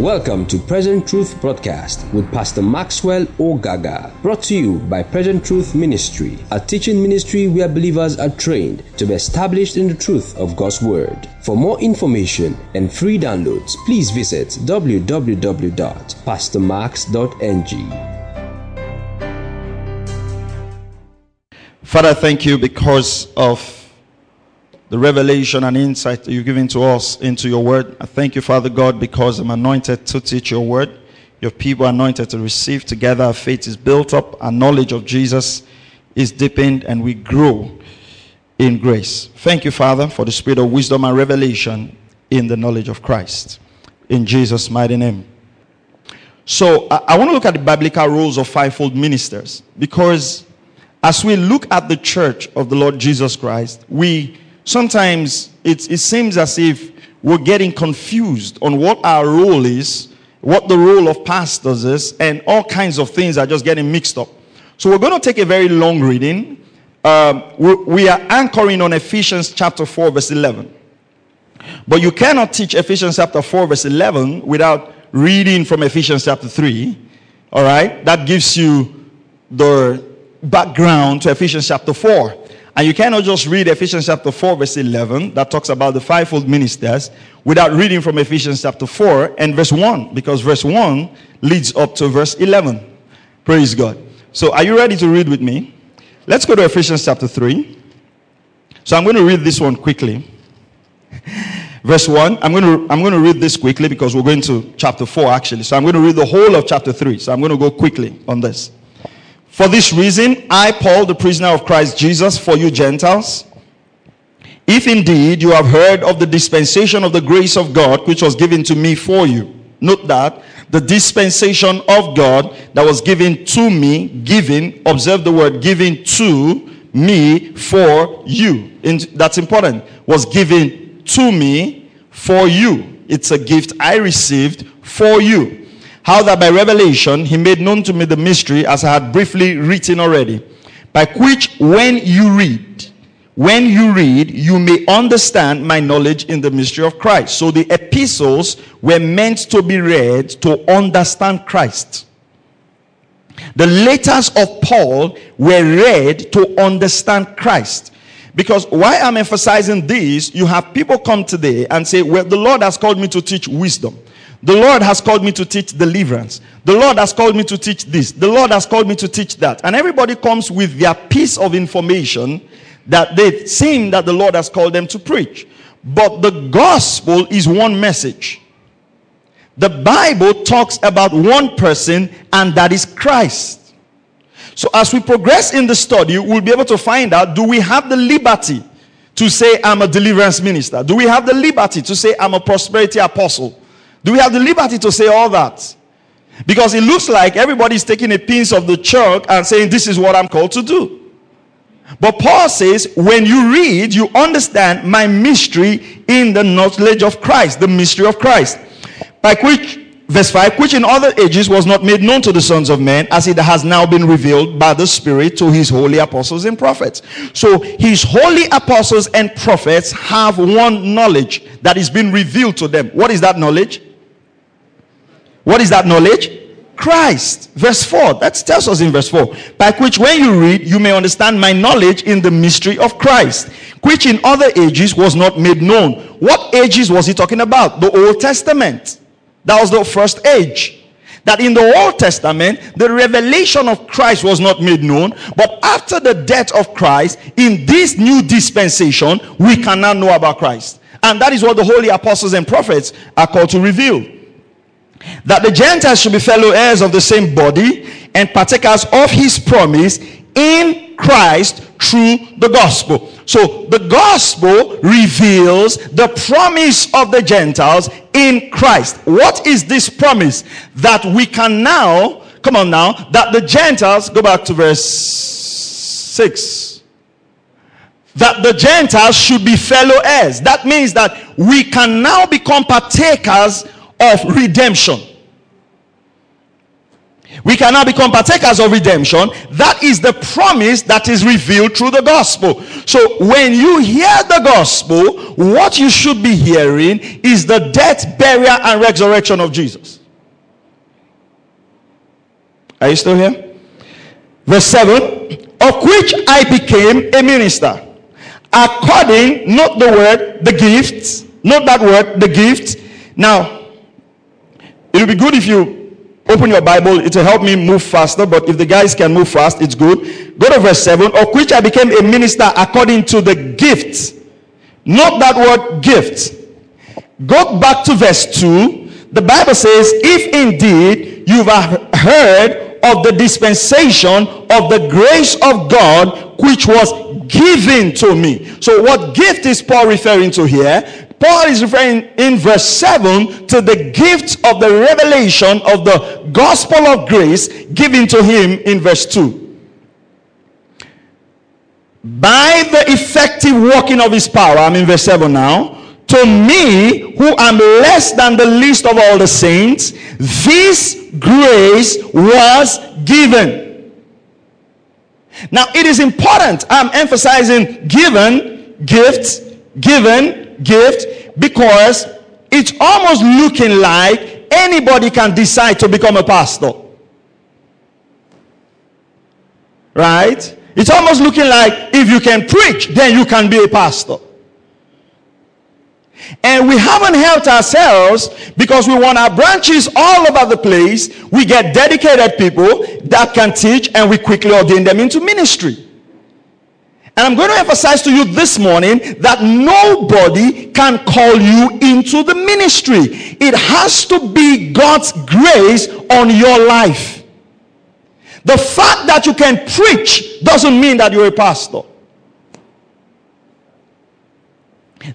Welcome to Present Truth Broadcast with Pastor Maxwell Ogaga, brought to you by Present Truth Ministry, a teaching ministry where believers are trained to be established in the truth of God's Word. For more information and free downloads, please visit www.pastormax.ng. Father, thank you because of the revelation and insight that you've given to us into your word. I thank you, Father God, because I'm anointed to teach your word. Your people are anointed to receive together. Our faith is built up, our knowledge of Jesus is deepened, and we grow in grace. Thank you, Father, for the spirit of wisdom and revelation in the knowledge of Christ. In Jesus' mighty name. So, I, I want to look at the biblical roles of fivefold ministers because as we look at the church of the Lord Jesus Christ, we sometimes it, it seems as if we're getting confused on what our role is, what the role of pastors is, and all kinds of things are just getting mixed up. So we're going to take a very long reading. Um, we, we are anchoring on Ephesians chapter 4, verse 11. But you cannot teach Ephesians chapter 4, verse 11 without reading from Ephesians chapter 3. All right? That gives you the background to Ephesians chapter 4. And you cannot just read Ephesians chapter 4, verse 11, that talks about the fivefold ministers, without reading from Ephesians chapter 4 and verse 1, because verse 1 leads up to verse 11. Praise God. So, are you ready to read with me? Let's go to Ephesians chapter 3. So, I'm going to read this one quickly. Verse 1, I'm going, to, I'm going to read this quickly because we're going to chapter 4 actually. So, I'm going to read the whole of chapter 3. So, I'm going to go quickly on this. For this reason, I, Paul, the prisoner of Christ Jesus, for you Gentiles, if indeed you have heard of the dispensation of the grace of God which was given to me for you. Note that the dispensation of God that was given to me, given, observe the word given to me for you. And that's important. Was given to me for you. It's a gift I received for you. How that by revelation he made known to me the mystery as I had briefly written already, by which when you read, when you read, you may understand my knowledge in the mystery of Christ. So the epistles were meant to be read to understand Christ. The letters of Paul were read to understand Christ. Because why I'm emphasizing this, you have people come today and say, Well, the Lord has called me to teach wisdom. The Lord has called me to teach deliverance. The Lord has called me to teach this. The Lord has called me to teach that. And everybody comes with their piece of information that they seem that the Lord has called them to preach. But the gospel is one message. The Bible talks about one person, and that is Christ. So, as we progress in the study, we'll be able to find out do we have the liberty to say, I'm a deliverance minister? Do we have the liberty to say, I'm a prosperity apostle? Do we have the liberty to say all that? Because it looks like everybody's taking a piece of the chalk and saying, This is what I'm called to do. But Paul says, when you read, you understand my mystery in the knowledge of Christ, the mystery of Christ. By which, verse 5, which in other ages was not made known to the sons of men, as it has now been revealed by the Spirit to his holy apostles and prophets. So his holy apostles and prophets have one knowledge that is being revealed to them. What is that knowledge? What is that knowledge? Christ. Verse 4. That tells us in verse 4. By which, when you read, you may understand my knowledge in the mystery of Christ, which in other ages was not made known. What ages was he talking about? The Old Testament. That was the first age. That in the Old Testament, the revelation of Christ was not made known, but after the death of Christ, in this new dispensation, we can now know about Christ. And that is what the holy apostles and prophets are called to reveal that the Gentiles should be fellow heirs of the same body and partakers of his promise in Christ through the gospel. So the gospel reveals the promise of the Gentiles in Christ. What is this promise? That we can now, come on now, that the Gentiles, go back to verse 6 that the Gentiles should be fellow heirs. That means that we can now become partakers of redemption. We can now become partakers of redemption. That is the promise that is revealed through the gospel. So when you hear the gospel, what you should be hearing is the death, burial, and resurrection of Jesus. Are you still here? Verse 7 Of which I became a minister. According, not the word, the gifts, not that word, the gifts. Now, it will be good if you Open your Bible, it will help me move faster. But if the guys can move fast, it's good. Go to verse 7 of which I became a minister according to the gift. Not that word gift. Go back to verse 2. The Bible says, If indeed you've heard of the dispensation of the grace of God which was given to me. So, what gift is Paul referring to here? Paul is referring in verse 7 to the gift of the revelation of the gospel of grace given to him in verse 2. By the effective working of his power, I'm in verse 7 now. To me, who am less than the least of all the saints, this grace was given. Now, it is important. I'm emphasizing given, gift, given, gift because it's almost looking like anybody can decide to become a pastor. Right? It's almost looking like if you can preach, then you can be a pastor. And we haven't helped ourselves because we want our branches all over the place. We get dedicated people that can teach and we quickly ordain them into ministry. And I'm going to emphasize to you this morning that nobody can call you into the ministry. It has to be God's grace on your life. The fact that you can preach doesn't mean that you're a pastor.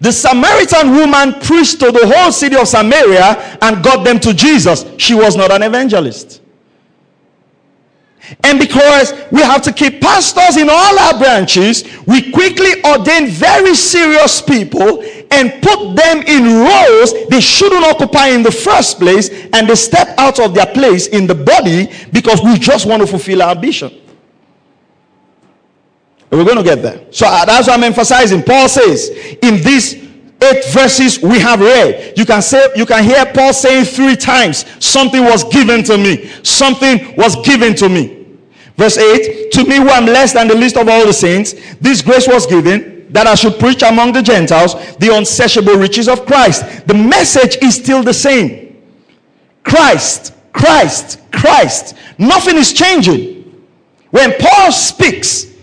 The Samaritan woman preached to the whole city of Samaria and got them to Jesus. She was not an evangelist. And because we have to keep pastors in all our branches, we quickly ordain very serious people and put them in roles they shouldn't occupy in the first place, and they step out of their place in the body because we just want to fulfill our ambition. We're going to get there. So uh, that's what I'm emphasizing. Paul says in these eight verses we have read, you can say you can hear Paul saying three times, something was given to me. Something was given to me. Verse 8 To me, who am less than the least of all the saints, this grace was given that I should preach among the Gentiles the unsearchable riches of Christ. The message is still the same Christ, Christ, Christ. Nothing is changing. When Paul speaks,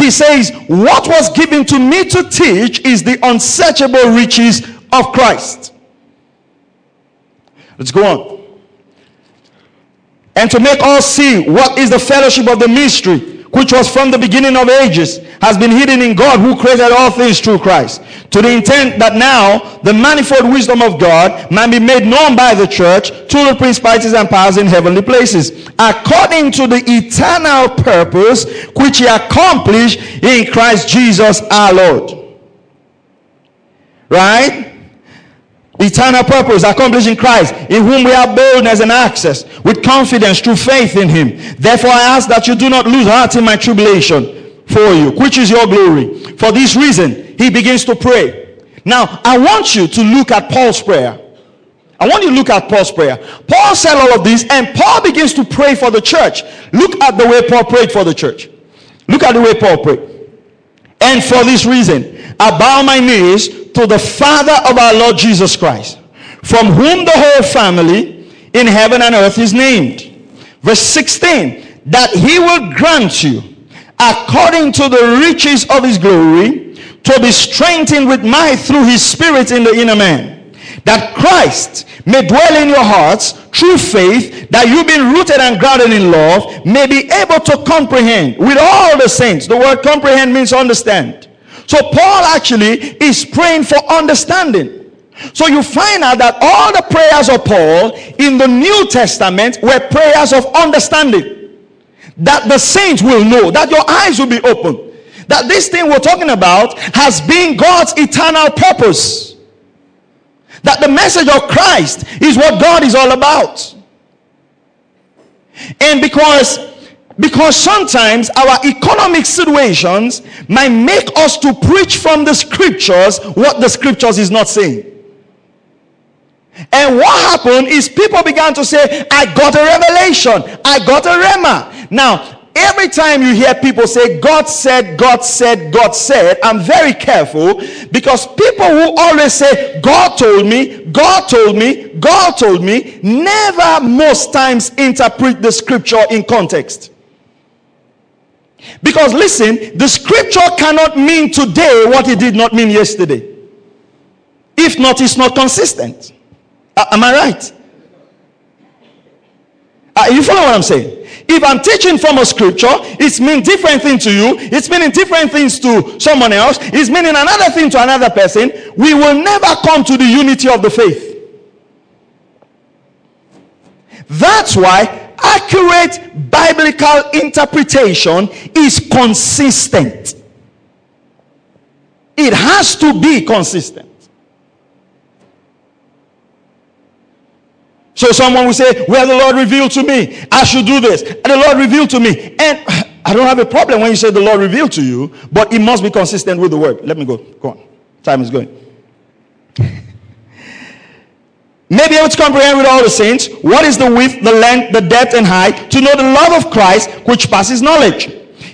he says, What was given to me to teach is the unsearchable riches of Christ. Let's go on and to make all see what is the fellowship of the mystery which was from the beginning of ages has been hidden in God who created all things through Christ to the intent that now the manifold wisdom of God might be made known by the church to the principalities and powers in heavenly places according to the eternal purpose which he accomplished in Christ Jesus our Lord. Right eternal purpose accomplished in Christ, in whom we have boldness and access with confidence through faith in Him. Therefore, I ask that you do not lose heart in my tribulation for you, which is your glory. For this reason, he begins to pray. Now, I want you to look at Paul's prayer. I want you to look at Paul's prayer. Paul said all of this, and Paul begins to pray for the church. Look at the way Paul prayed for the church. Look at the way Paul prayed. And for this reason, I bow my knees to the Father of our Lord Jesus Christ, from whom the whole family in heaven and earth is named. Verse 16, that he will grant you, according to the riches of his glory, to be strengthened with might through his spirit in the inner man. That Christ may dwell in your hearts through faith, that you being rooted and grounded in love, may be able to comprehend with all the saints. The word comprehend means understand so Paul actually is praying for understanding. So you find out that all the prayers of Paul in the New Testament were prayers of understanding. That the saints will know, that your eyes will be open. That this thing we're talking about has been God's eternal purpose. That the message of Christ is what God is all about. And because because sometimes our economic situations might make us to preach from the scriptures what the scriptures is not saying. And what happened is people began to say, I got a revelation, I got a rhema. Now, every time you hear people say, God said, God said, God said, I'm very careful because people who always say, God told me, God told me, God told me, never most times interpret the scripture in context. Because listen, the scripture cannot mean today what it did not mean yesterday. If not, it's not consistent. Uh, am I right? Uh, you follow what I'm saying? If I'm teaching from a scripture, it's meaning different thing to you. It's meaning different things to someone else. It's meaning another thing to another person. We will never come to the unity of the faith. That's why accurate biblical interpretation is consistent. It has to be consistent. So someone will say, Well, the Lord revealed to me, I should do this. And the Lord revealed to me. And I don't have a problem when you say the Lord revealed to you, but it must be consistent with the word. Let me go. Go on. Time is going. May be able to comprehend with all the saints what is the width, the length, the depth, and height, to know the love of Christ which passes knowledge,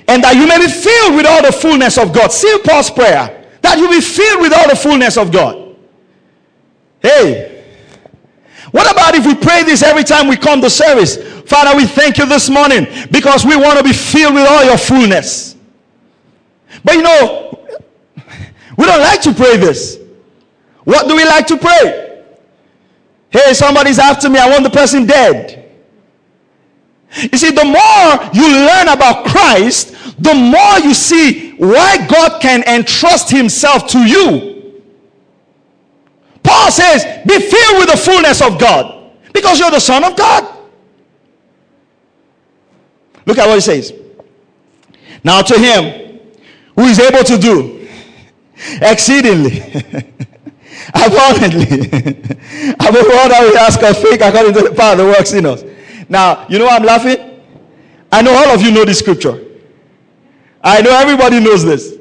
and that you may be filled with all the fullness of God. See Paul's prayer that you be filled with all the fullness of God. Hey, what about if we pray this every time we come to service? Father, we thank you this morning because we want to be filled with all your fullness. But you know, we don't like to pray this. What do we like to pray? Hey, somebody's after me. I want the person dead. You see, the more you learn about Christ, the more you see why God can entrust Himself to you. Paul says, Be filled with the fullness of God because you're the Son of God. Look at what he says. Now, to Him who is able to do exceedingly. abundantly above all that we ask or think according to the power that works in us. Now, you know I'm laughing? I know all of you know this scripture. I know everybody knows this.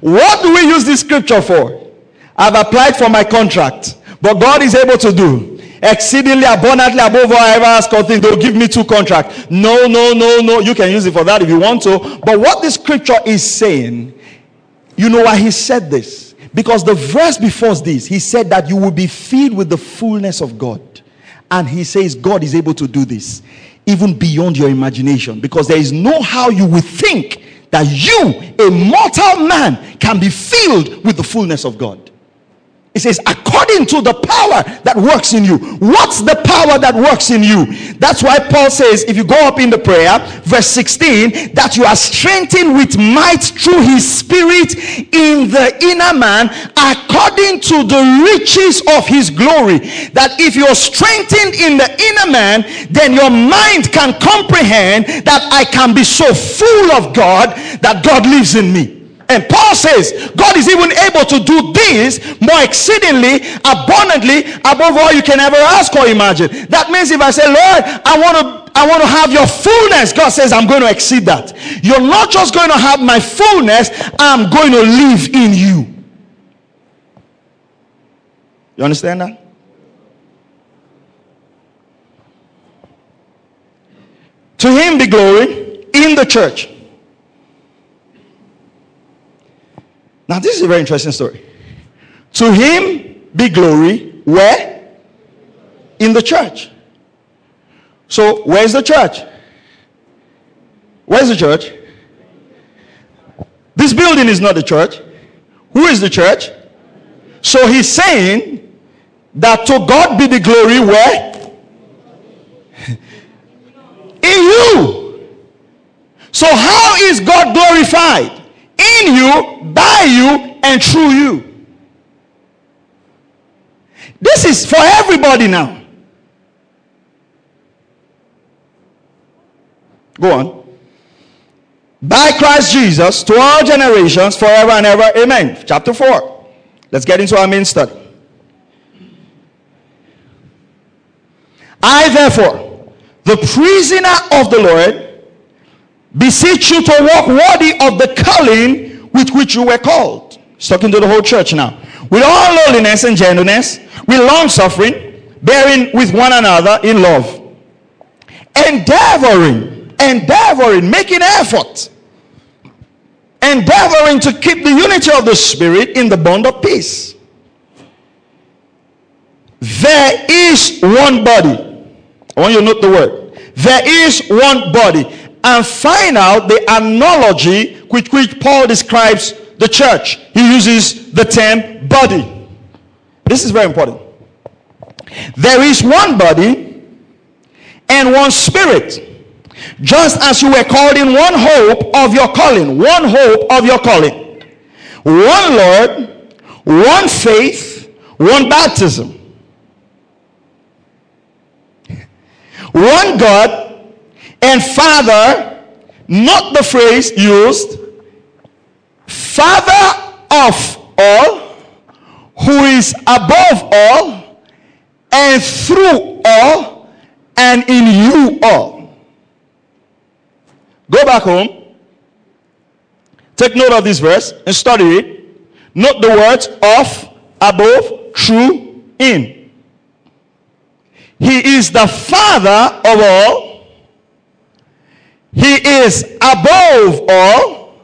What do we use this scripture for? I've applied for my contract, but God is able to do exceedingly abundantly above all I ever ask or think. They'll give me two contracts. No, no, no, no. You can use it for that if you want to. But what this scripture is saying, you know why he said this? Because the verse before this, he said that you will be filled with the fullness of God. And he says God is able to do this even beyond your imagination. Because there is no how you would think that you, a mortal man, can be filled with the fullness of God. It says, according to the power that works in you. What's the power that works in you? That's why Paul says, if you go up in the prayer, verse 16, that you are strengthened with might through his spirit in the inner man, according to the riches of his glory. That if you're strengthened in the inner man, then your mind can comprehend that I can be so full of God that God lives in me. And Paul says, God is even able to do this more exceedingly, abundantly, above all you can ever ask or imagine. That means if I say, Lord, I want to I want to have your fullness. God says, I'm going to exceed that. You're not just going to have my fullness, I'm going to live in you. You understand that? To him be glory in the church Now, this is a very interesting story. To him be glory, where? In the church. So, where's the church? Where's the church? This building is not the church. Who is the church? So he's saying that to God be the glory where? In you. So how is God glorified? In you, by you, and through you. This is for everybody now. Go on. By Christ Jesus to all generations, forever and ever. Amen. Chapter 4. Let's get into our main study. I, therefore, the prisoner of the Lord, beseech you to walk worthy of the calling with which you were called. He's talking to the whole church now. With all lowliness and gentleness, with long suffering, bearing with one another in love, endeavoring, endeavoring, making effort, endeavoring to keep the unity of the Spirit in the bond of peace. There is one body. I want you to note the word. There is one body. And find out the analogy with which Paul describes the church. He uses the term body. This is very important. There is one body and one spirit. Just as you were called in one hope of your calling, one hope of your calling, one Lord, one faith, one baptism one God and Father, not the phrase used, Father of all, who is above all, and through all, and in you all. Go back home. Take note of this verse and study it. Note the words of, above, through, in. He is the Father of all. He is above all.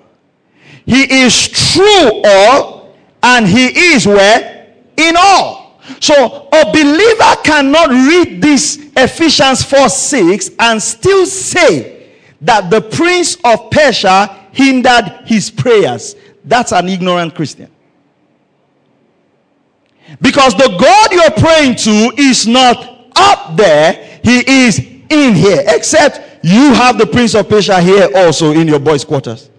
He is through all. And He is where? In all. So a believer cannot read this Ephesians 4 6 and still say that the prince of Persia hindered his prayers. That's an ignorant Christian. Because the God you're praying to is not up there, he is in here. Except you have the Prince of Persia here also in your boys' quarters.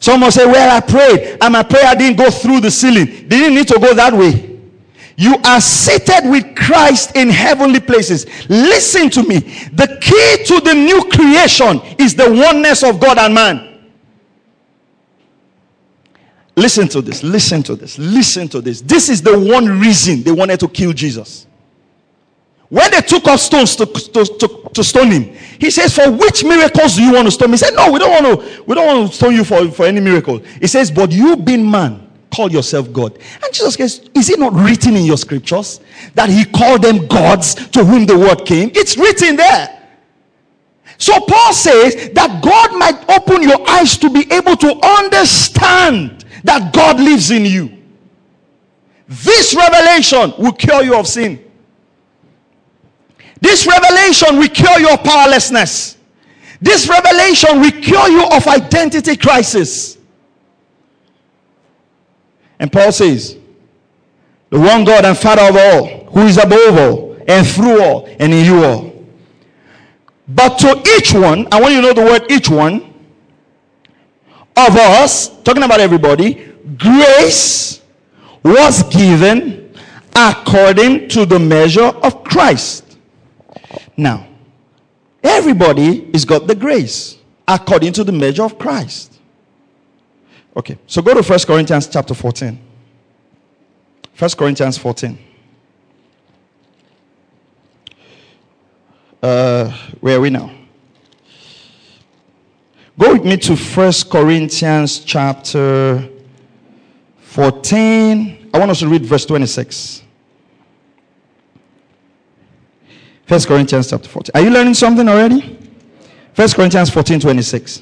Someone say, Well, I prayed, and my prayer didn't go through the ceiling. Didn't need to go that way. You are seated with Christ in heavenly places. Listen to me. The key to the new creation is the oneness of God and man. Listen to this. Listen to this. Listen to this. This is the one reason they wanted to kill Jesus. When they took up stones to, to, to, to, stone him, he says, For which miracles do you want to stone me? He said, No, we don't want to, we don't want to stone you for, for any miracle. He says, But you being man, call yourself God. And Jesus says, Is it not written in your scriptures that he called them gods to whom the word came? It's written there. So Paul says that God might open your eyes to be able to understand that God lives in you. This revelation will cure you of sin. This revelation will cure your powerlessness. This revelation will cure you of identity crisis. And Paul says, the one God and Father of all, who is above all, and through all, and in you all. But to each one, I want you to know the word each one of us, talking about everybody, grace was given according to the measure of Christ. Now, everybody is got the grace according to the measure of Christ. Okay, so go to First Corinthians chapter 14. First Corinthians 14. Uh, where are we now? Go with me to First Corinthians chapter 14. I want us to read verse 26. First Corinthians chapter 14. Are you learning something already? First Corinthians 14 26.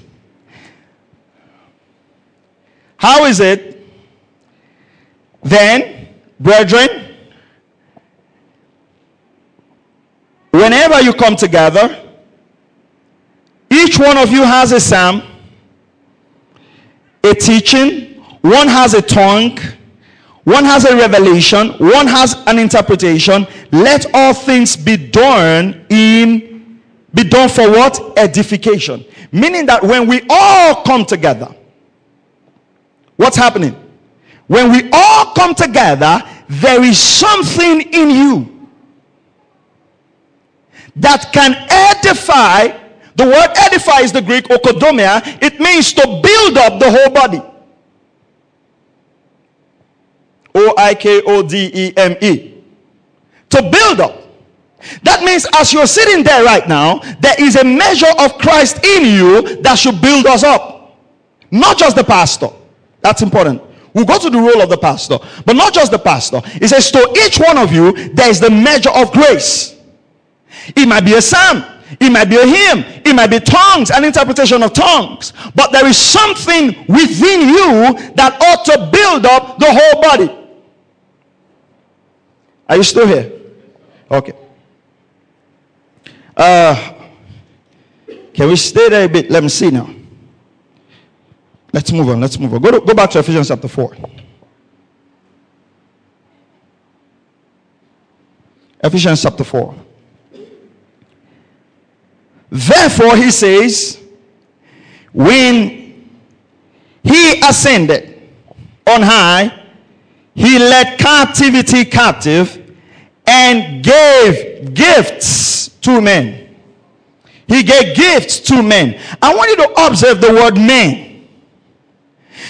How is it then, brethren, whenever you come together, each one of you has a psalm, a teaching, one has a tongue, one has a revelation, one has an interpretation. Let all things be done in be done for what? Edification. Meaning that when we all come together, what's happening? When we all come together, there is something in you that can edify. The word edify is the Greek oikodomia. It means to build up the whole body. O I K O D E M E. To build up. That means as you're sitting there right now, there is a measure of Christ in you that should build us up. Not just the pastor. That's important. We'll go to the role of the pastor, but not just the pastor. It says, to each one of you, there is the measure of grace. It might be a psalm, it might be a hymn, it might be tongues, an interpretation of tongues, but there is something within you that ought to build up the whole body. Are you still here? Okay. Uh, can we stay there a bit? Let me see now. Let's move on. Let's move on. Go, to, go back to Ephesians chapter 4. Ephesians chapter 4. Therefore, he says, when he ascended on high, he led captivity captive and gave gifts to men. He gave gifts to men. I want you to observe the word men.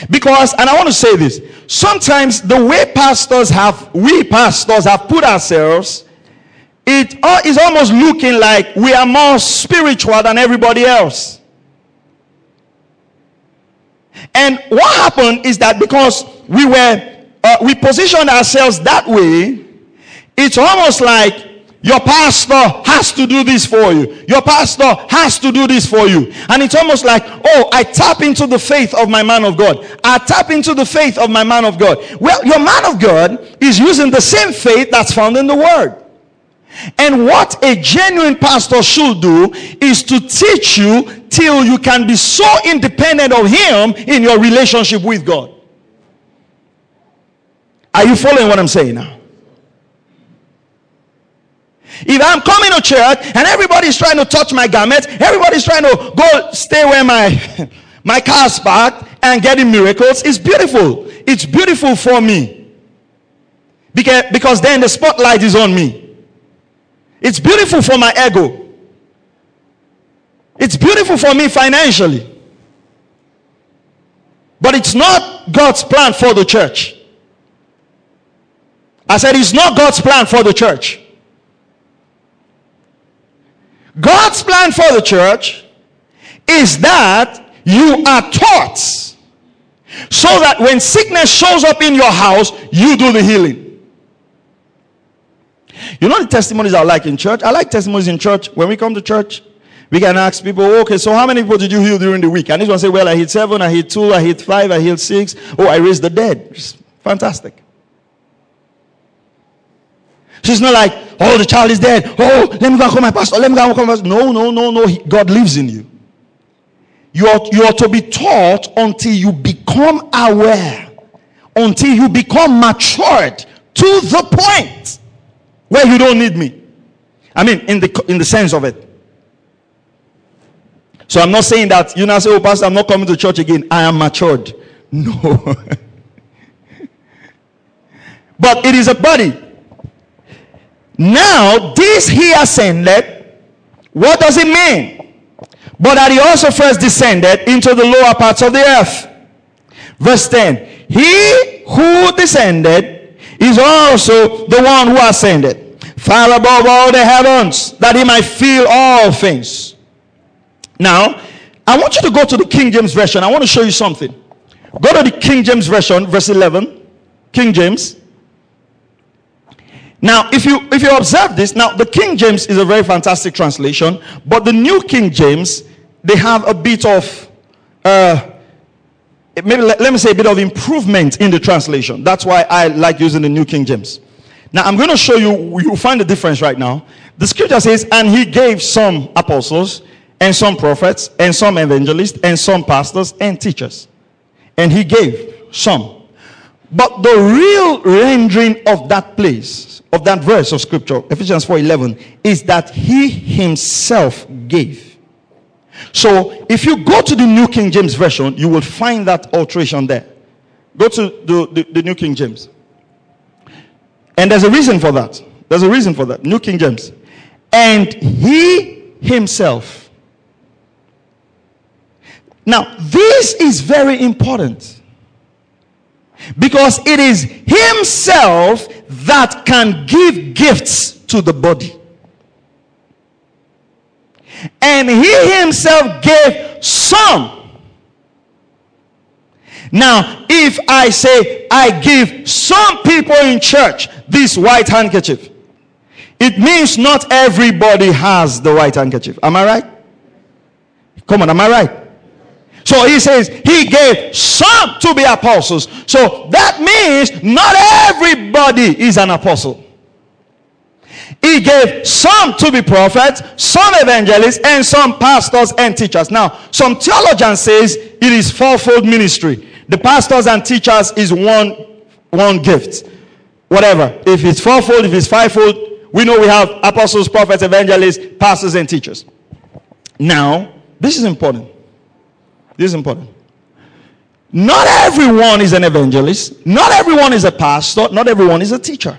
Because, and I want to say this sometimes the way pastors have, we pastors have put ourselves, it is almost looking like we are more spiritual than everybody else. And what happened is that because we were, uh, we positioned ourselves that way, it's almost like your pastor has to do this for you. Your pastor has to do this for you. And it's almost like, oh, I tap into the faith of my man of God. I tap into the faith of my man of God. Well, your man of God is using the same faith that's found in the word. And what a genuine pastor should do is to teach you till you can be so independent of him in your relationship with God. Are you following what I'm saying now? If I'm coming to church and everybody's trying to touch my garment, everybody's trying to go stay where my my car's parked and getting miracles, it's beautiful. It's beautiful for me. Because, because then the spotlight is on me. It's beautiful for my ego. It's beautiful for me financially. But it's not God's plan for the church. I said it's not God's plan for the church. God's plan for the church is that you are taught so that when sickness shows up in your house, you do the healing. You know the testimonies I like in church? I like testimonies in church. When we come to church, we can ask people, oh, okay, so how many people did you heal during the week? And this one say, well, I hit seven, I hit two, I hit five, I hit six. Oh, I raised the dead. Fantastic. She's not like, oh, the child is dead. Oh, let me go and call my pastor. Let me go and call my pastor. No, no, no, no. God lives in you. You are, you are to be taught until you become aware, until you become matured to the point where you don't need me. I mean, in the in the sense of it. So I'm not saying that you now say, Oh, Pastor, I'm not coming to church again. I am matured. No. but it is a body. Now, this he ascended, what does it mean? But that he also first descended into the lower parts of the earth. Verse 10 He who descended is also the one who ascended far above all the heavens, that he might fill all things. Now, I want you to go to the King James Version. I want to show you something. Go to the King James Version, verse 11. King James. Now, if you if you observe this, now the King James is a very fantastic translation, but the New King James they have a bit of uh, maybe let, let me say a bit of improvement in the translation. That's why I like using the New King James. Now, I'm going to show you. You find the difference right now. The scripture says, "And he gave some apostles, and some prophets, and some evangelists, and some pastors and teachers." And he gave some. But the real rendering of that place of that verse of scripture, Ephesians 4:11, is that he himself gave. So if you go to the New King James Version, you will find that alteration there. Go to the, the, the New King James. And there's a reason for that. There's a reason for that. New King James. And he himself. Now, this is very important. Because it is Himself that can give gifts to the body. And he himself gave some. Now, if I say I give some people in church this white handkerchief, it means not everybody has the white handkerchief. Am I right? Come on, am I right? So he says he gave some to be apostles. So that means not everybody is an apostle. He gave some to be prophets, some evangelists, and some pastors and teachers. Now, some theologians says it is fourfold ministry. The pastors and teachers is one one gift. Whatever. If it's fourfold, if it's fivefold, we know we have apostles, prophets, evangelists, pastors, and teachers. Now, this is important. This is important. Not everyone is an evangelist. Not everyone is a pastor. Not everyone is a teacher.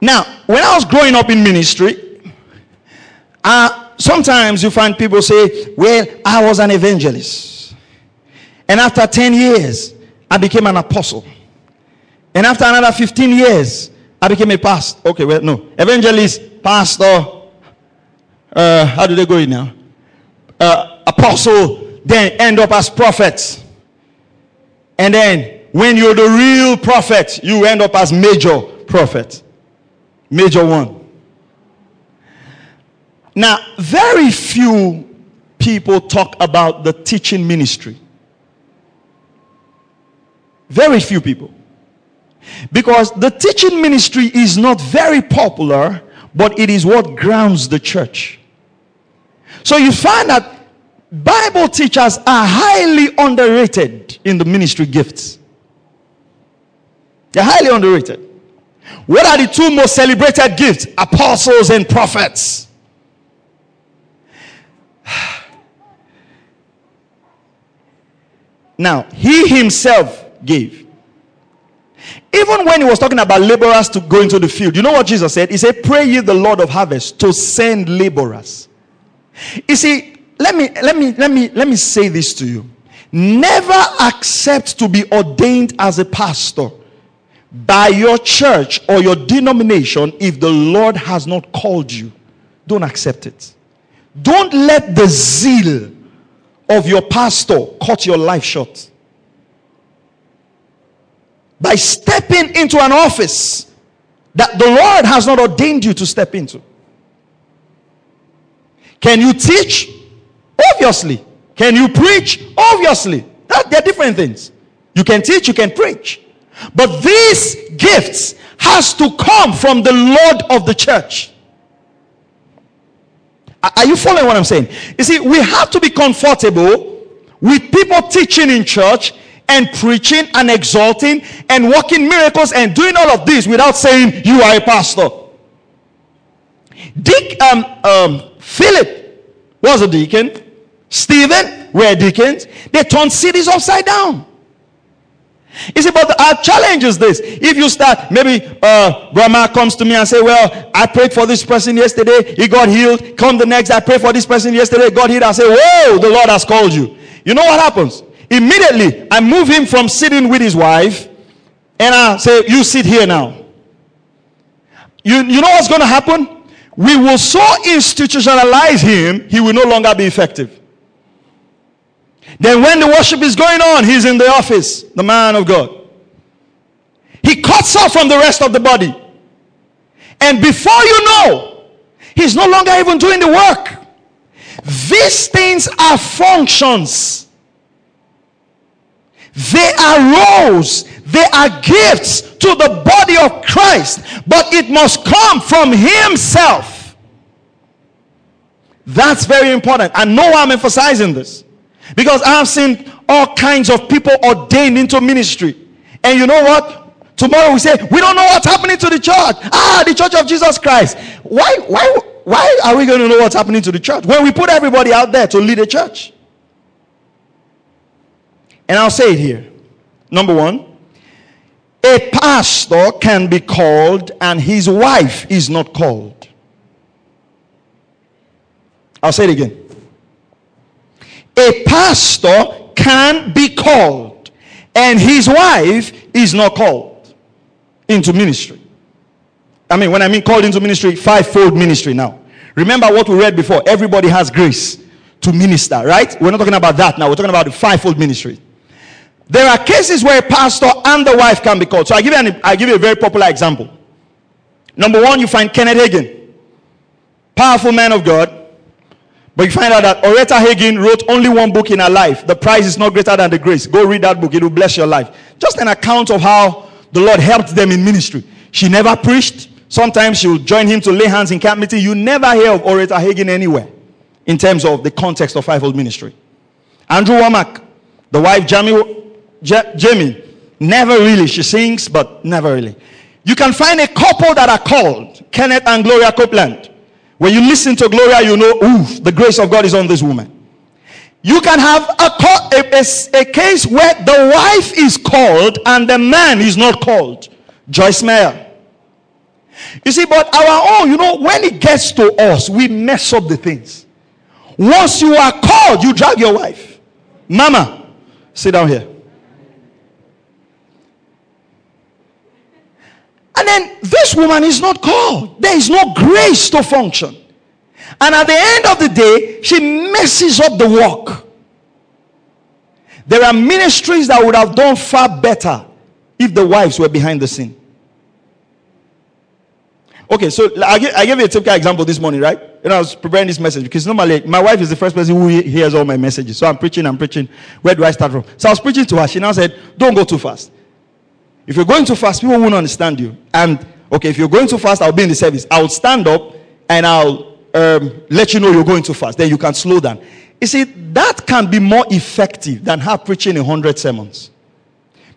Now, when I was growing up in ministry, uh, sometimes you find people say, Well, I was an evangelist. And after 10 years, I became an apostle. And after another 15 years, I became a pastor. Okay, well, no. Evangelist, pastor, uh, how do they go in now? Uh, apostle, then end up as prophets. And then when you're the real prophet, you end up as major prophet. Major one. Now, very few people talk about the teaching ministry. Very few people. Because the teaching ministry is not very popular, but it is what grounds the church. So you find that Bible teachers are highly underrated in the ministry gifts. They're highly underrated. What are the two most celebrated gifts? Apostles and prophets. Now, he himself gave. Even when he was talking about laborers to go into the field, you know what Jesus said? He said, Pray ye the Lord of harvest to send laborers. You see, let me let me let me let me say this to you. Never accept to be ordained as a pastor by your church or your denomination if the Lord has not called you. Don't accept it. Don't let the zeal of your pastor cut your life short. By stepping into an office that the Lord has not ordained you to step into. Can you teach? Obviously. Can you preach? Obviously. That, they're different things. You can teach, you can preach. But these gifts has to come from the Lord of the church. Are you following what I'm saying? You see, we have to be comfortable with people teaching in church and preaching and exalting and working miracles and doing all of this without saying you are a pastor. Dick, um, um, Philip was a deacon. Stephen were deacons. They turn cities upside down. You see, but our challenge is this. If you start, maybe uh, grandma comes to me and say, well, I prayed for this person yesterday. He got healed. Come the next, I prayed for this person yesterday. God healed. I say, whoa, the Lord has called you. You know what happens? Immediately, I move him from sitting with his wife and I say, you sit here now. You, you know what's going to happen? We will so institutionalize him, he will no longer be effective. Then when the worship is going on, he's in the office, the man of God. He cuts off from the rest of the body. And before you know, he's no longer even doing the work. These things are functions. They are roles. They are gifts to the body of Christ. But it must come from himself. That's very important. I know I'm emphasizing this. Because I've seen all kinds of people ordained into ministry. And you know what? Tomorrow we say, we don't know what's happening to the church. Ah, the church of Jesus Christ. Why, why, why are we going to know what's happening to the church when we put everybody out there to lead a church? And I'll say it here. Number one, a pastor can be called and his wife is not called. I'll say it again a pastor can be called and his wife is not called into ministry. I mean, when I mean called into ministry, fivefold ministry now. Remember what we read before. Everybody has grace to minister, right? We're not talking about that now. We're talking about the fivefold ministry. There are cases where a pastor and the wife can be called. So I give you an, I give you a very popular example. Number one, you find Kenneth Hagin, powerful man of God. But you find out that Oretha Hagin wrote only one book in her life. The price is not greater than the grace. Go read that book, it will bless your life. Just an account of how the Lord helped them in ministry. She never preached. Sometimes she would join him to lay hands in camp meeting. You never hear of Oretha Hagin anywhere in terms of the context of fivefold ministry. Andrew Wommack, the wife Jamie, Jamie, never really. She sings, but never really. You can find a couple that are called Kenneth and Gloria Copeland. When you listen to Gloria, you know, ooh, the grace of God is on this woman. You can have a, a, a, case where the wife is called and the man is not called. Joyce Meyer. You see, but our own, you know, when it gets to us, we mess up the things. Once you are called, you drag your wife. Mama, sit down here. And then this woman is not called. There is no grace to function. And at the end of the day, she messes up the work. There are ministries that would have done far better if the wives were behind the scene. Okay, so I gave, I gave you a typical example this morning, right? And I was preparing this message because normally my wife is the first person who hears all my messages. So I'm preaching, I'm preaching. Where do I start from? So I was preaching to her. She now said, Don't go too fast. If you're going too fast, people won't understand you. And okay, if you're going too fast, I'll be in the service. I'll stand up and I'll um, let you know you're going too fast. Then you can slow down. You see, that can be more effective than her preaching a hundred sermons.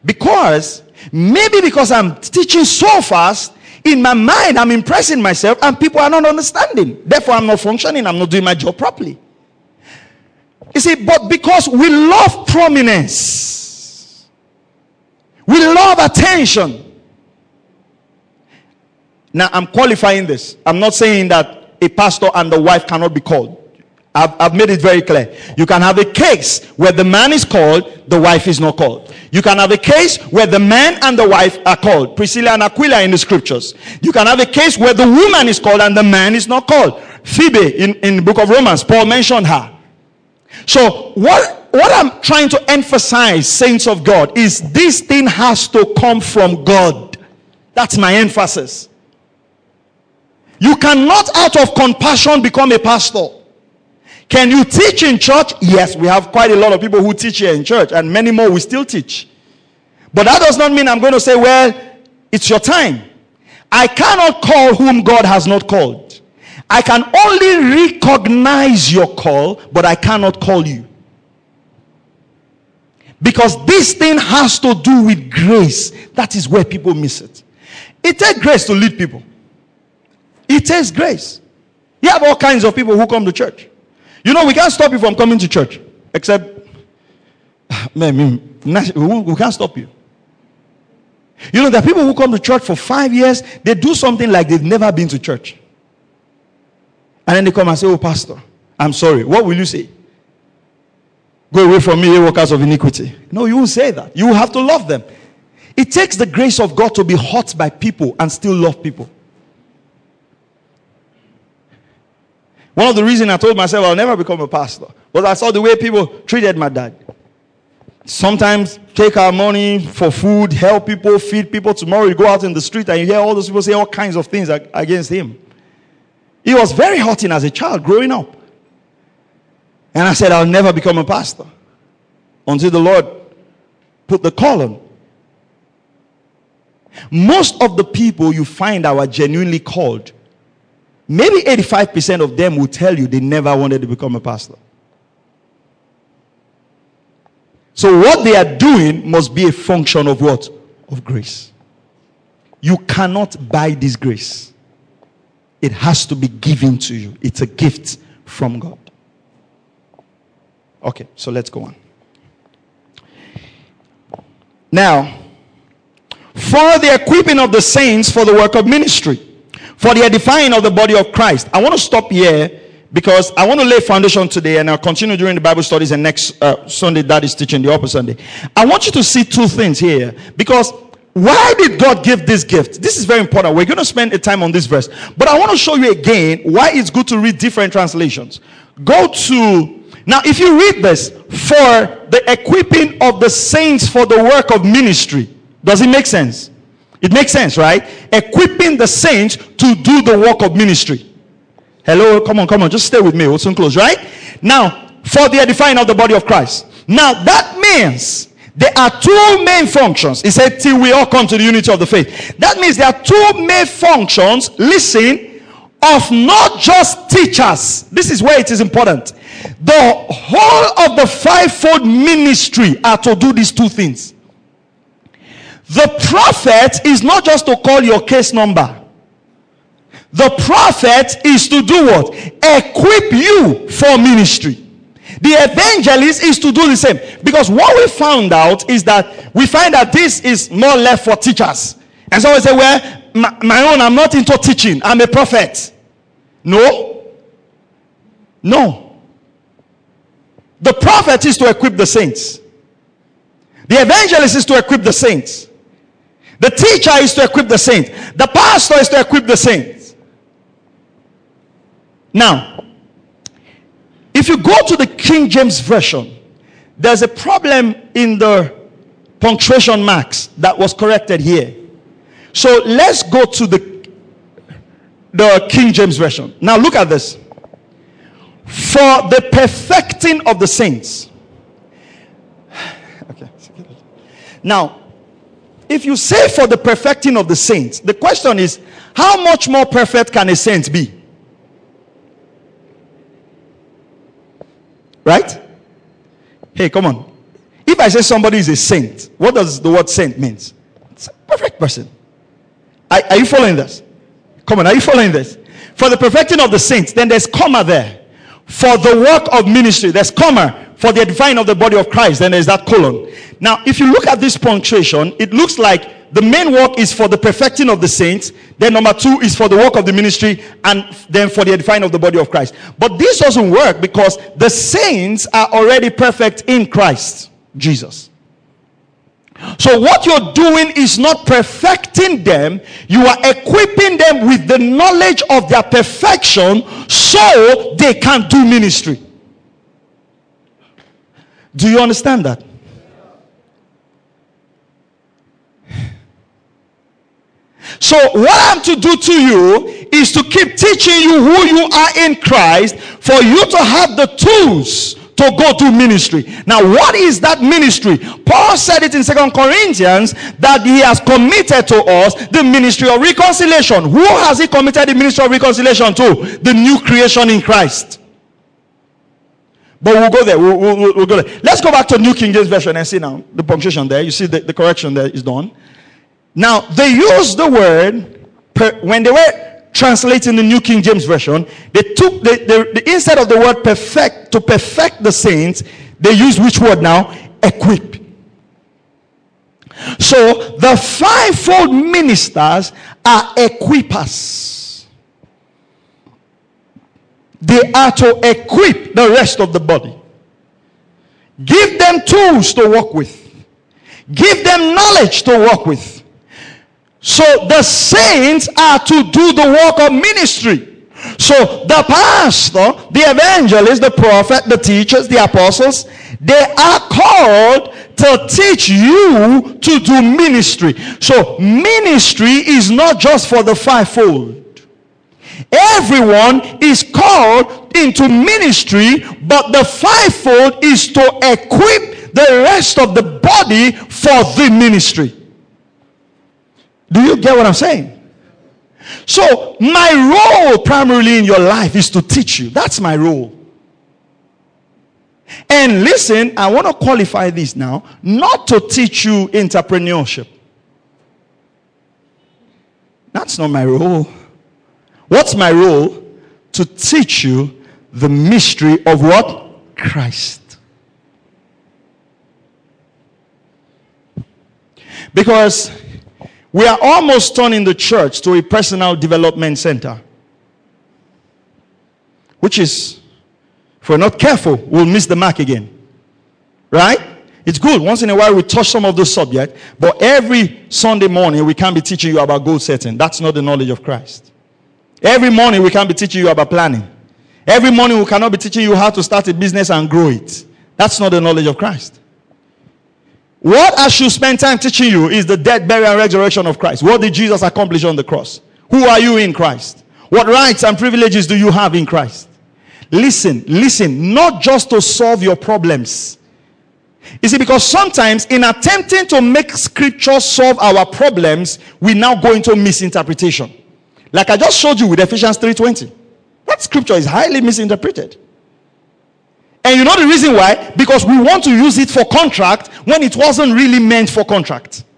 Because maybe because I'm teaching so fast, in my mind, I'm impressing myself, and people are not understanding. Therefore, I'm not functioning, I'm not doing my job properly. You see, but because we love prominence, we love attention. Now, I'm qualifying this. I'm not saying that a pastor and the wife cannot be called. I've, I've, made it very clear. You can have a case where the man is called, the wife is not called. You can have a case where the man and the wife are called. Priscilla and Aquila in the scriptures. You can have a case where the woman is called and the man is not called. Phoebe in, in the book of Romans, Paul mentioned her. So, what, what I'm trying to emphasize, saints of God, is this thing has to come from God. That's my emphasis. You cannot, out of compassion, become a pastor. Can you teach in church? Yes, we have quite a lot of people who teach here in church, and many more we still teach. But that does not mean I'm going to say, well, it's your time. I cannot call whom God has not called. I can only recognize your call, but I cannot call you. Because this thing has to do with grace. That is where people miss it. It takes grace to lead people. It takes grace. You have all kinds of people who come to church. You know, we can't stop you from coming to church. Except, we can't stop you. You know, there are people who come to church for five years, they do something like they've never been to church. And then they come and say, Oh, Pastor, I'm sorry. What will you say? Go away from me, workers of iniquity. No, you won't say that. You have to love them. It takes the grace of God to be hurt by people and still love people. One of the reasons I told myself I'll never become a pastor was I saw the way people treated my dad. Sometimes take our money for food, help people, feed people. Tomorrow you go out in the street and you hear all those people say all kinds of things against him. It was very hurting as a child growing up. And I said, I'll never become a pastor until the Lord put the call on. Most of the people you find are genuinely called, maybe 85% of them will tell you they never wanted to become a pastor. So, what they are doing must be a function of what? Of grace. You cannot buy this grace. It has to be given to you. It's a gift from God. Okay, so let's go on. Now, for the equipping of the saints for the work of ministry, for the edifying of the body of Christ. I want to stop here because I want to lay foundation today and I'll continue during the Bible studies and next uh, Sunday that is teaching the upper Sunday. I want you to see two things here because why did God give this gift? This is very important. We're going to spend a time on this verse. But I want to show you again why it's good to read different translations. Go to, now if you read this, for the equipping of the saints for the work of ministry, does it make sense? It makes sense, right? Equipping the saints to do the work of ministry. Hello, come on, come on, just stay with me. We'll soon close, right? Now, for the edifying of the body of Christ. Now, that means there are two main functions. He said, till we all come to the unity of the faith. That means there are two main functions, listen, of not just teachers. This is where it is important. The whole of the fivefold ministry are to do these two things. The prophet is not just to call your case number. The prophet is to do what? Equip you for ministry. The evangelist is to do the same. Because what we found out is that we find that this is more left for teachers. And so we say, well, my, my own, I'm not into teaching. I'm a prophet. No. No. The prophet is to equip the saints. The evangelist is to equip the saints. The teacher is to equip the saints. The pastor is to equip the saints. Now, if you go to the King James Version, there's a problem in the punctuation marks that was corrected here. So let's go to the, the King James Version. Now look at this. For the perfecting of the saints. Okay. Now, if you say for the perfecting of the saints, the question is how much more perfect can a saint be? Right? Hey, come on. If I say somebody is a saint, what does the word saint means? It's a perfect person. Are, are you following this? Come on, are you following this? For the perfecting of the saints, then there's comma there. For the work of ministry, there's comma. For the edifying of the body of Christ, then there's that colon. Now, if you look at this punctuation, it looks like the main work is for the perfecting of the saints. Then number two is for the work of the ministry and then for the edifying of the body of Christ. But this doesn't work because the saints are already perfect in Christ Jesus. So what you're doing is not perfecting them, you are equipping them with the knowledge of their perfection so they can do ministry. Do you understand that? So, what I'm to do to you is to keep teaching you who you are in Christ for you to have the tools to go to ministry. Now, what is that ministry? Paul said it in Second Corinthians that he has committed to us the ministry of reconciliation. Who has he committed the ministry of reconciliation to? The new creation in Christ. But we'll go there. We'll, we'll, we'll, go there. Let's go back to New King James Version and see now the punctuation there. You see the, the correction there is done. Now, they used the word, per, when they were translating the New King James Version, they took the, the, the, instead of the word perfect, to perfect the saints, they used which word now? Equip. So the fivefold ministers are equippers. They are to equip the rest of the body. Give them tools to work with. Give them knowledge to work with. So the saints are to do the work of ministry. So the pastor, the evangelist, the prophet, the teachers, the apostles, they are called to teach you to do ministry. So ministry is not just for the fivefold. Everyone is called into ministry, but the fivefold is to equip the rest of the body for the ministry. Do you get what I'm saying? So, my role primarily in your life is to teach you. That's my role. And listen, I want to qualify this now not to teach you entrepreneurship. That's not my role. What's my role? To teach you the mystery of what? Christ. Because we are almost turning the church to a personal development center. Which is, if we're not careful, we'll miss the mark again. Right? It's good. Once in a while, we touch some of the subject, but every Sunday morning, we can't be teaching you about goal setting. That's not the knowledge of Christ. Every morning, we can't be teaching you about planning. Every morning, we cannot be teaching you how to start a business and grow it. That's not the knowledge of Christ. What I should spend time teaching you is the death, burial, and resurrection of Christ. What did Jesus accomplish on the cross? Who are you in Christ? What rights and privileges do you have in Christ? Listen, listen, not just to solve your problems. You see, because sometimes in attempting to make scripture solve our problems, we now go into misinterpretation. Like I just showed you with Ephesians 3:20. That scripture is highly misinterpreted. And you know the reason why? Because we want to use it for contract when it wasn't really meant for contract.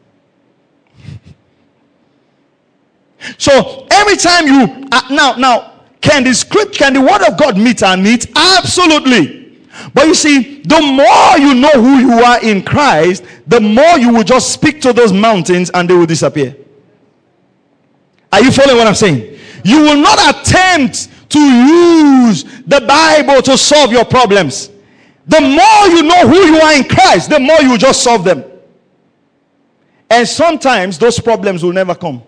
So every time you uh, now now can the script can the word of God meet our needs? Absolutely. But you see, the more you know who you are in Christ, the more you will just speak to those mountains and they will disappear. Are you following what I'm saying? You will not attempt to use the Bible to solve your problems. The more you know who you are in Christ, the more you just solve them. And sometimes those problems will never come.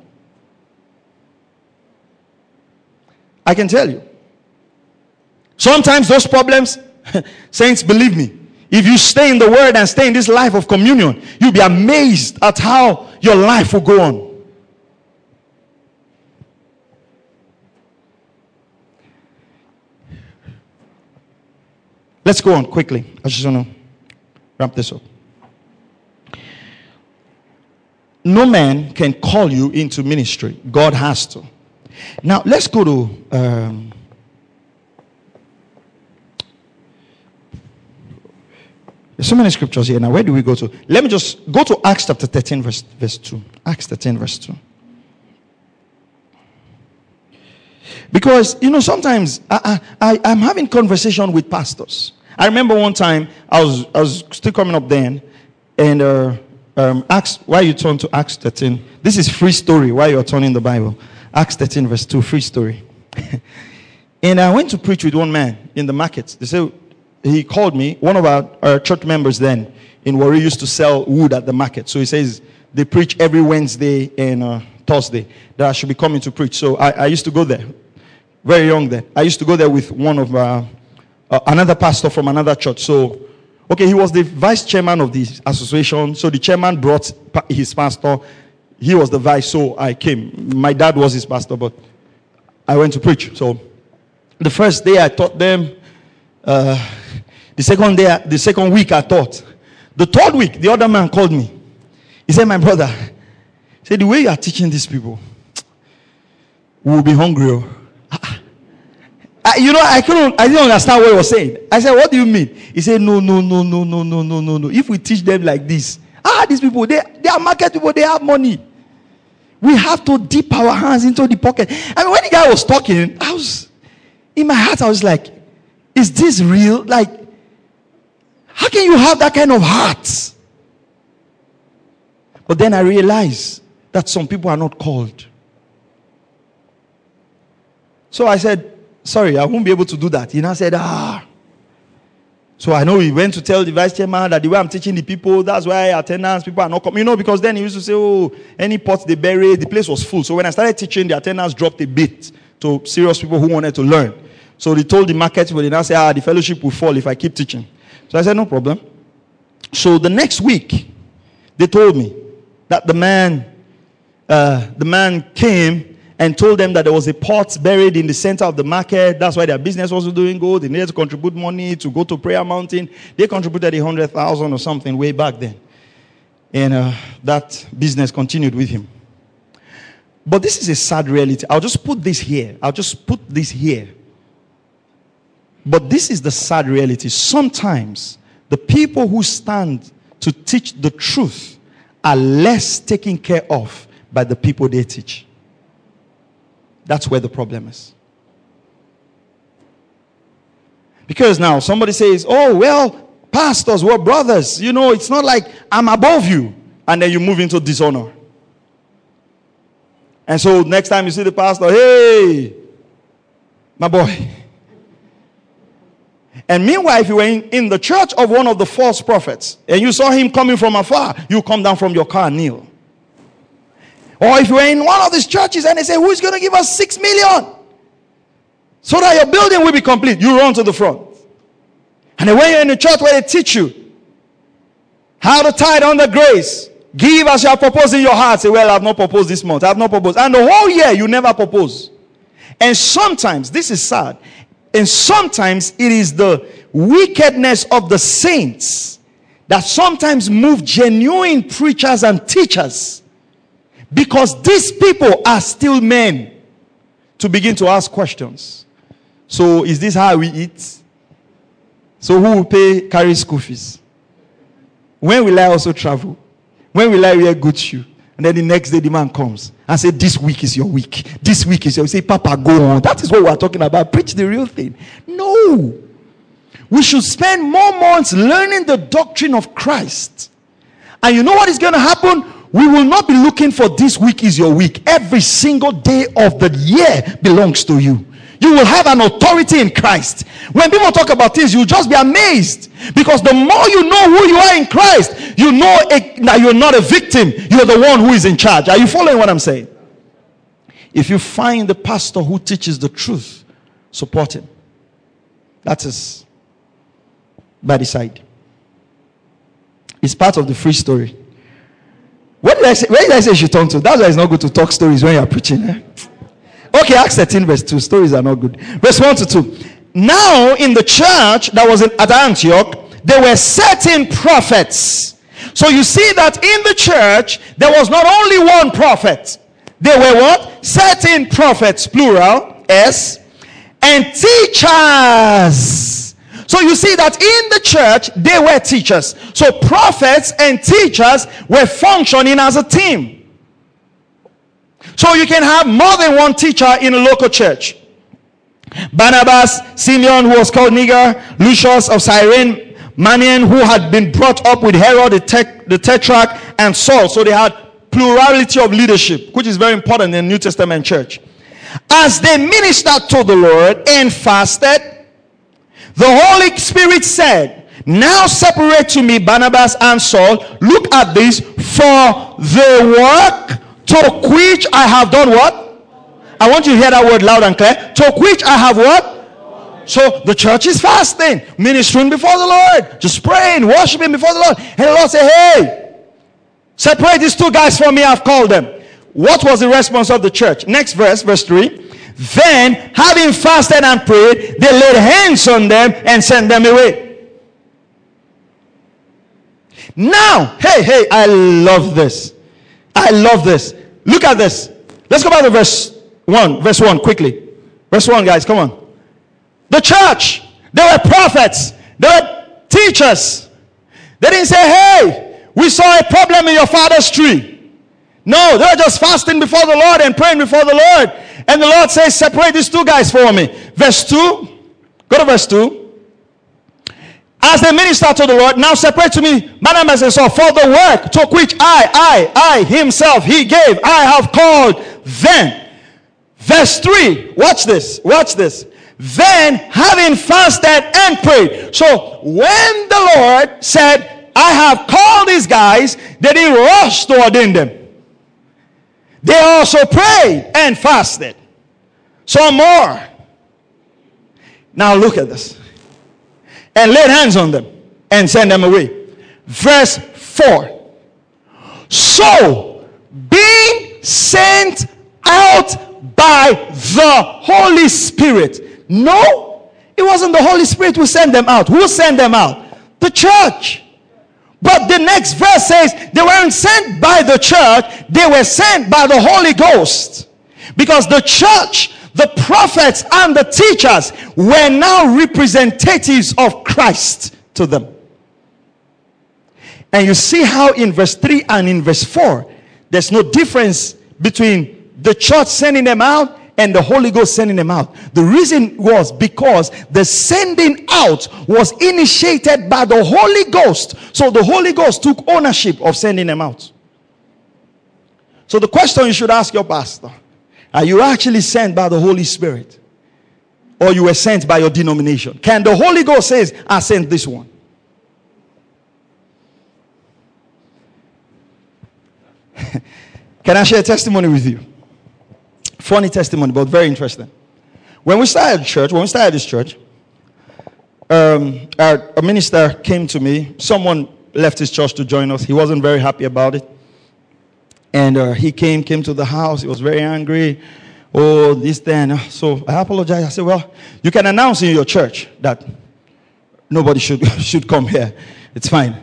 I can tell you. Sometimes those problems, saints, believe me, if you stay in the word and stay in this life of communion, you'll be amazed at how your life will go on. Let's go on quickly. I just want to wrap this up. No man can call you into ministry, God has to. Now, let's go to. Um, There's so many scriptures here. Now, where do we go to? Let me just go to Acts chapter 13, verse, verse 2. Acts 13, verse 2. Because, you know, sometimes I, I, I'm having conversation with pastors. I remember one time I was I was still coming up then, and uh, um, Acts why you turn to Acts 13. This is free story. Why you're turning the Bible? Acts 13 verse 2, free story. and I went to preach with one man in the market. They said he called me. One of our, our church members then in Warri used to sell wood at the market. So he says they preach every Wednesday and uh, Thursday that I should be coming to preach. So I, I used to go there. Very young then. I used to go there with one of uh, uh, another pastor from another church. So, okay, he was the vice chairman of the association. So the chairman brought his pastor. He was the vice, so I came. My dad was his pastor, but I went to preach. So the first day I taught them. Uh, the second day, the second week I taught. The third week, the other man called me. He said, "My brother, he said the way you are teaching these people, we will be hungry." I, you know, I couldn't, I didn't understand what he was saying. I said, What do you mean? He said, No, no, no, no, no, no, no, no, no. If we teach them like this, ah, these people, they, they are market people, they have money. We have to dip our hands into the pocket. I mean, when the guy was talking, I was, in my heart, I was like, Is this real? Like, how can you have that kind of heart? But then I realized that some people are not called. So I said, sorry, I won't be able to do that. He now said, ah. So I know he went to tell the vice chairman that the way I'm teaching the people, that's why attendance people are not coming. You know, because then he used to say, oh, any pots they bury, the place was full. So when I started teaching, the attendance dropped a bit to serious people who wanted to learn. So they told the market people, they now say, ah, the fellowship will fall if I keep teaching. So I said, no problem. So the next week, they told me that the man, uh, the man came and told them that there was a pot buried in the center of the market. That's why their business wasn't doing good. They needed to contribute money to go to Prayer Mountain. They contributed a hundred thousand or something way back then, and uh, that business continued with him. But this is a sad reality. I'll just put this here. I'll just put this here. But this is the sad reality. Sometimes the people who stand to teach the truth are less taken care of by the people they teach. That's where the problem is. Because now somebody says, oh, well, pastors, we're brothers. You know, it's not like I'm above you. And then you move into dishonor. And so next time you see the pastor, hey, my boy. And meanwhile, if you were in, in the church of one of the false prophets and you saw him coming from afar, you come down from your car and kneel. Or if you were in one of these churches and they say, Who's going to give us six million? So that your building will be complete, you run to the front. And when you're in a church where they teach you how to tithe under grace, give as you have proposed in your heart. Say, Well, I've not proposed this month, I've not proposed. And the whole year you never propose. And sometimes, this is sad, and sometimes it is the wickedness of the saints that sometimes move genuine preachers and teachers because these people are still men to begin to ask questions. So, is this how we eat? So, who will pay carry school fees? When will I also travel? When will I wear good shoe? And then the next day, the man comes and say, This week is your week. This week is your. say, Papa, go on. That is what we are talking about. Preach the real thing. No. We should spend more months learning the doctrine of Christ. And you know what is going to happen? We will not be looking for this week is your week. Every single day of the year belongs to you. You will have an authority in Christ. When people talk about this, you'll just be amazed. Because the more you know who you are in Christ, you know that you're not a victim. You're the one who is in charge. Are you following what I'm saying? If you find the pastor who teaches the truth, support him. That is by the side. It's part of the free story. What did I say? Where did I say she turn to? That's why it's not good to talk stories when you're preaching. Eh? Okay, Acts 13, verse 2. Stories are not good. Verse 1 to 2. Now, in the church that was in, at Antioch, there were certain prophets. So you see that in the church, there was not only one prophet. There were what? Certain prophets, plural, S, and teachers. So you see that in the church, they were teachers. So prophets and teachers were functioning as a team. So you can have more than one teacher in a local church. Barnabas, Simeon, who was called Niger, Lucius of Cyrene, Manaen, who had been brought up with Herod the, te- the Tetrarch, and Saul. So they had plurality of leadership, which is very important in the New Testament church. As they ministered to the Lord and fasted, the Holy Spirit said, Now separate to me Barnabas and Saul. Look at this for the work to which I have done what? I want you to hear that word loud and clear. To which I have what? So the church is fasting, ministering before the Lord, just praying, worshiping before the Lord. And the Lord said, Hey, separate these two guys from me, I've called them. What was the response of the church? Next verse, verse 3. Then, having fasted and prayed, they laid hands on them and sent them away. Now, hey, hey, I love this. I love this. Look at this. Let's go back to verse 1. Verse 1 quickly. Verse 1, guys, come on. The church, they were prophets, they were teachers. They didn't say, hey, we saw a problem in your father's tree. No, they were just fasting before the Lord and praying before the Lord. And the Lord says, separate these two guys for me. Verse 2. Go to verse 2. As the minister to the Lord, now separate to me Barnabas and Saul for the work to which I, I, I himself, he gave, I have called Then, Verse 3, watch this, watch this. Then, having fasted and prayed. So, when the Lord said, I have called these guys, they didn't rush to ordain them. They also prayed and fasted. Some more. Now, look at this and laid hands on them and sent them away. Verse 4. So, being sent out by the Holy Spirit. No, it wasn't the Holy Spirit who sent them out. Who sent them out? The church. But the next verse says they weren't sent by the church, they were sent by the Holy Ghost. Because the church the prophets and the teachers were now representatives of Christ to them. And you see how in verse 3 and in verse 4, there's no difference between the church sending them out and the Holy Ghost sending them out. The reason was because the sending out was initiated by the Holy Ghost. So the Holy Ghost took ownership of sending them out. So the question you should ask your pastor are you actually sent by the Holy Spirit? or you were sent by your denomination? Can the Holy Ghost says, I sent this one? Can I share a testimony with you? Funny testimony, but very interesting. When we started church, when we started this church, um, our, a minister came to me. Someone left his church to join us. He wasn't very happy about it. And uh, he came, came to the house. He was very angry. Oh, this, then. So I apologized. I said, well, you can announce in your church that nobody should, should come here. It's fine.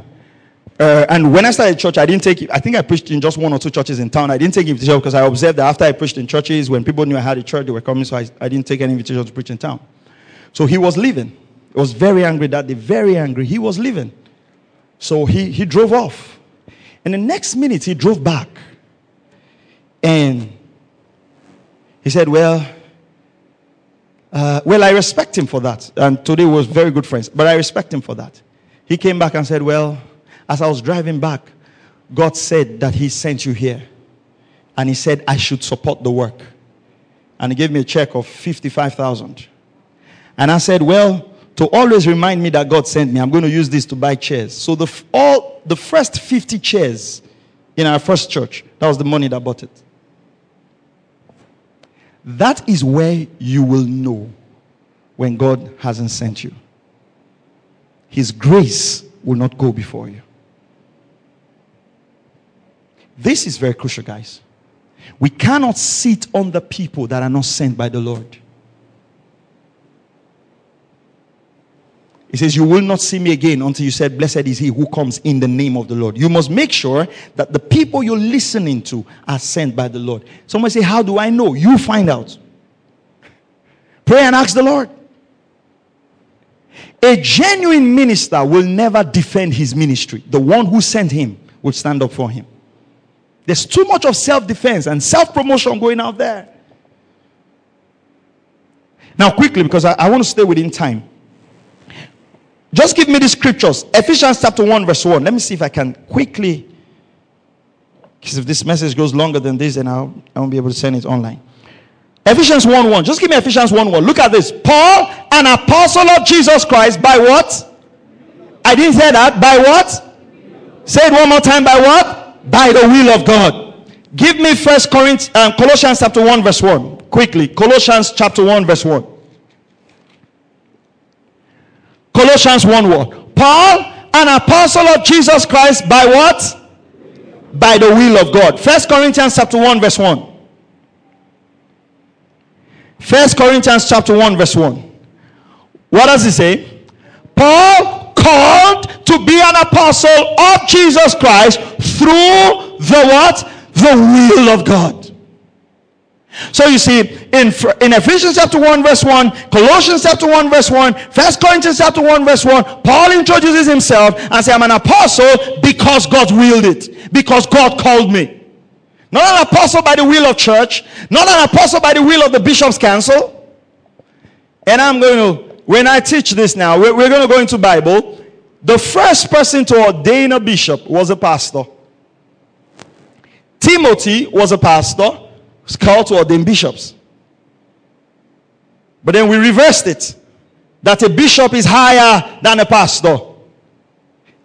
Uh, and when I started church, I didn't take. I think I preached in just one or two churches in town. I didn't take invitation because I observed that after I preached in churches, when people knew I had a church, they were coming, so I, I didn't take any invitation to preach in town. So he was leaving. He was very angry that day, very angry. He was leaving. So he, he drove off. And the next minute, he drove back. And he said, Well, uh, well, I respect him for that. And today was very good friends, but I respect him for that. He came back and said, Well, as I was driving back, God said that He sent you here. And He said I should support the work. And He gave me a check of 55,000. And I said, Well, to always remind me that God sent me, I'm going to use this to buy chairs. So the, all, the first 50 chairs in our first church, that was the money that bought it. That is where you will know when God hasn't sent you. His grace will not go before you. This is very crucial, guys. We cannot sit on the people that are not sent by the Lord. He says, You will not see me again until you said, Blessed is he who comes in the name of the Lord. You must make sure that the people you're listening to are sent by the Lord. Someone say, How do I know? You find out. Pray and ask the Lord. A genuine minister will never defend his ministry. The one who sent him will stand up for him. There's too much of self defense and self promotion going out there. Now, quickly, because I, I, want to stay within time. Just give me the scriptures. Ephesians chapter 1, verse 1. Let me see if I can quickly. Because if this message goes longer than this, then I'll, I won't be able to send it online. Ephesians 1 1. Just give me Ephesians 1 1. Look at this. Paul, an apostle of Jesus Christ, by what? I didn't say that. By what? Say it one more time. By what? By the will of God. Give me First Corinthians, um, Colossians chapter one verse one quickly. Colossians chapter one verse one. Colossians one word. Paul, an apostle of Jesus Christ, by what? By the will of God. First Corinthians chapter one verse one. First Corinthians chapter one verse one. What does it say? Paul called to be an apostle of Jesus Christ through the what? The will of God. So you see, in, in Ephesians chapter 1, verse 1, Colossians chapter 1, verse 1, First Corinthians chapter 1, verse 1, Paul introduces himself and says, I'm an apostle because God willed it, because God called me. Not an apostle by the will of church, not an apostle by the will of the bishop's council. And I'm going to when I teach this now, we're, we're going to go into Bible. The first person to ordain a bishop was a pastor. Timothy was a pastor, was called to ordain bishops. But then we reversed it that a bishop is higher than a pastor.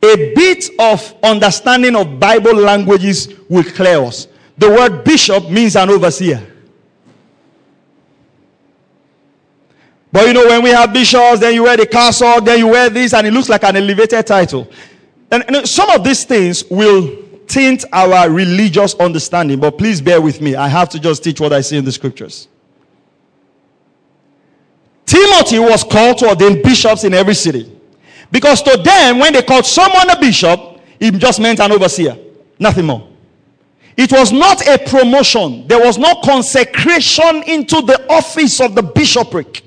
A bit of understanding of Bible languages will clear us. The word bishop means an overseer. But you know, when we have bishops, then you wear the cassock, then you wear this, and it looks like an elevated title. And, and some of these things will tint our religious understanding, but please bear with me. I have to just teach what I see in the scriptures. Timothy was called to ordain bishops in every city. Because to them, when they called someone a bishop, it just meant an overseer, nothing more. It was not a promotion, there was no consecration into the office of the bishopric.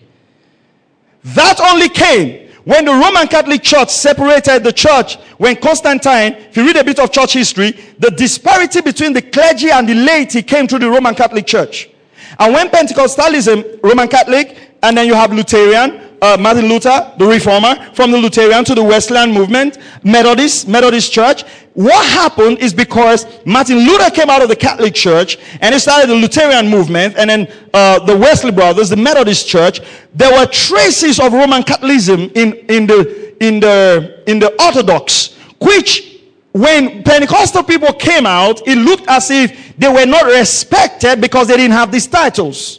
That only came when the Roman Catholic Church separated the church. When Constantine, if you read a bit of church history, the disparity between the clergy and the laity came through the Roman Catholic Church. And when Pentecostalism, Roman Catholic, and then you have Lutheran, uh, Martin Luther, the reformer, from the Lutheran to the Wesleyan movement, Methodist, Methodist Church. What happened is because Martin Luther came out of the Catholic Church and he started the Lutheran movement, and then uh, the Wesley brothers, the Methodist Church. There were traces of Roman Catholicism in in the in the in the Orthodox, which when Pentecostal people came out, it looked as if they were not respected because they didn't have these titles.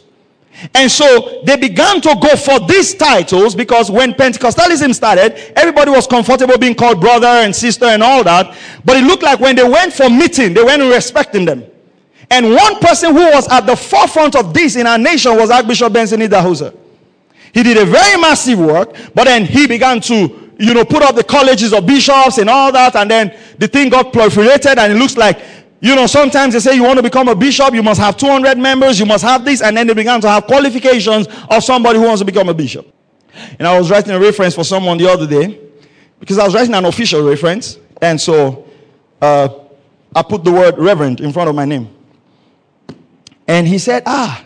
And so they began to go for these titles because when Pentecostalism started, everybody was comfortable being called brother and sister and all that. But it looked like when they went for meeting, they weren't respecting them. And one person who was at the forefront of this in our nation was Archbishop Benson Idahosa. He did a very massive work, but then he began to, you know, put up the colleges of bishops and all that, and then the thing got proliferated, and it looks like you know, sometimes they say you want to become a bishop, you must have 200 members, you must have this, and then they began to have qualifications of somebody who wants to become a bishop. And I was writing a reference for someone the other day because I was writing an official reference, and so uh, I put the word reverend in front of my name. And he said, Ah,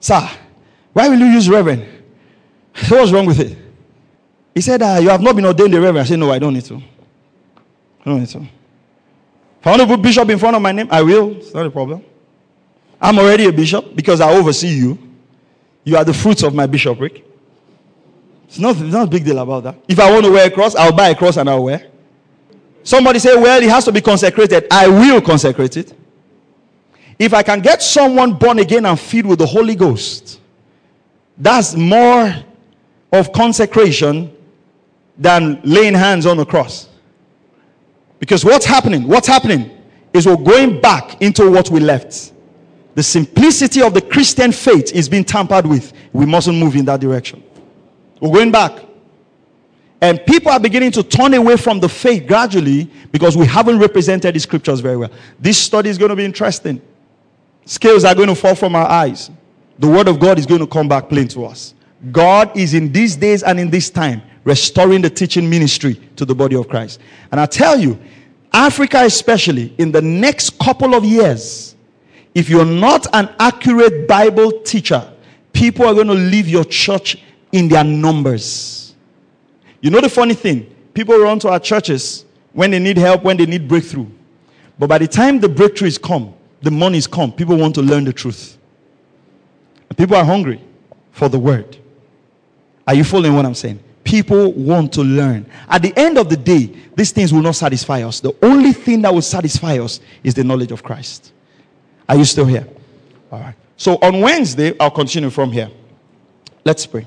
sir, why will you use reverend? What's wrong with it? He said, ah, You have not been ordained a reverend. I said, No, I don't need to. I don't need to. If I want to put bishop in front of my name, I will. It's not a problem. I'm already a bishop because I oversee you. You are the fruits of my bishopric. It's not, it's not a big deal about that. If I want to wear a cross, I'll buy a cross and I'll wear. Somebody say, well, it has to be consecrated. I will consecrate it. If I can get someone born again and filled with the Holy Ghost, that's more of consecration than laying hands on a cross. Because what's happening? What's happening is we're going back into what we left. The simplicity of the Christian faith is being tampered with. We mustn't move in that direction. We're going back. And people are beginning to turn away from the faith gradually because we haven't represented the scriptures very well. This study is going to be interesting. Scales are going to fall from our eyes. The word of God is going to come back plain to us. God is in these days and in this time restoring the teaching ministry to the body of Christ. And I tell you, Africa, especially in the next couple of years, if you're not an accurate Bible teacher, people are going to leave your church in their numbers. You know the funny thing? People run to our churches when they need help, when they need breakthrough. But by the time the breakthrough is come, the money is come, people want to learn the truth. People are hungry for the word. Are you following what I'm saying? People want to learn. At the end of the day, these things will not satisfy us. The only thing that will satisfy us is the knowledge of Christ. Are you still here? All right. So on Wednesday, I'll continue from here. Let's pray.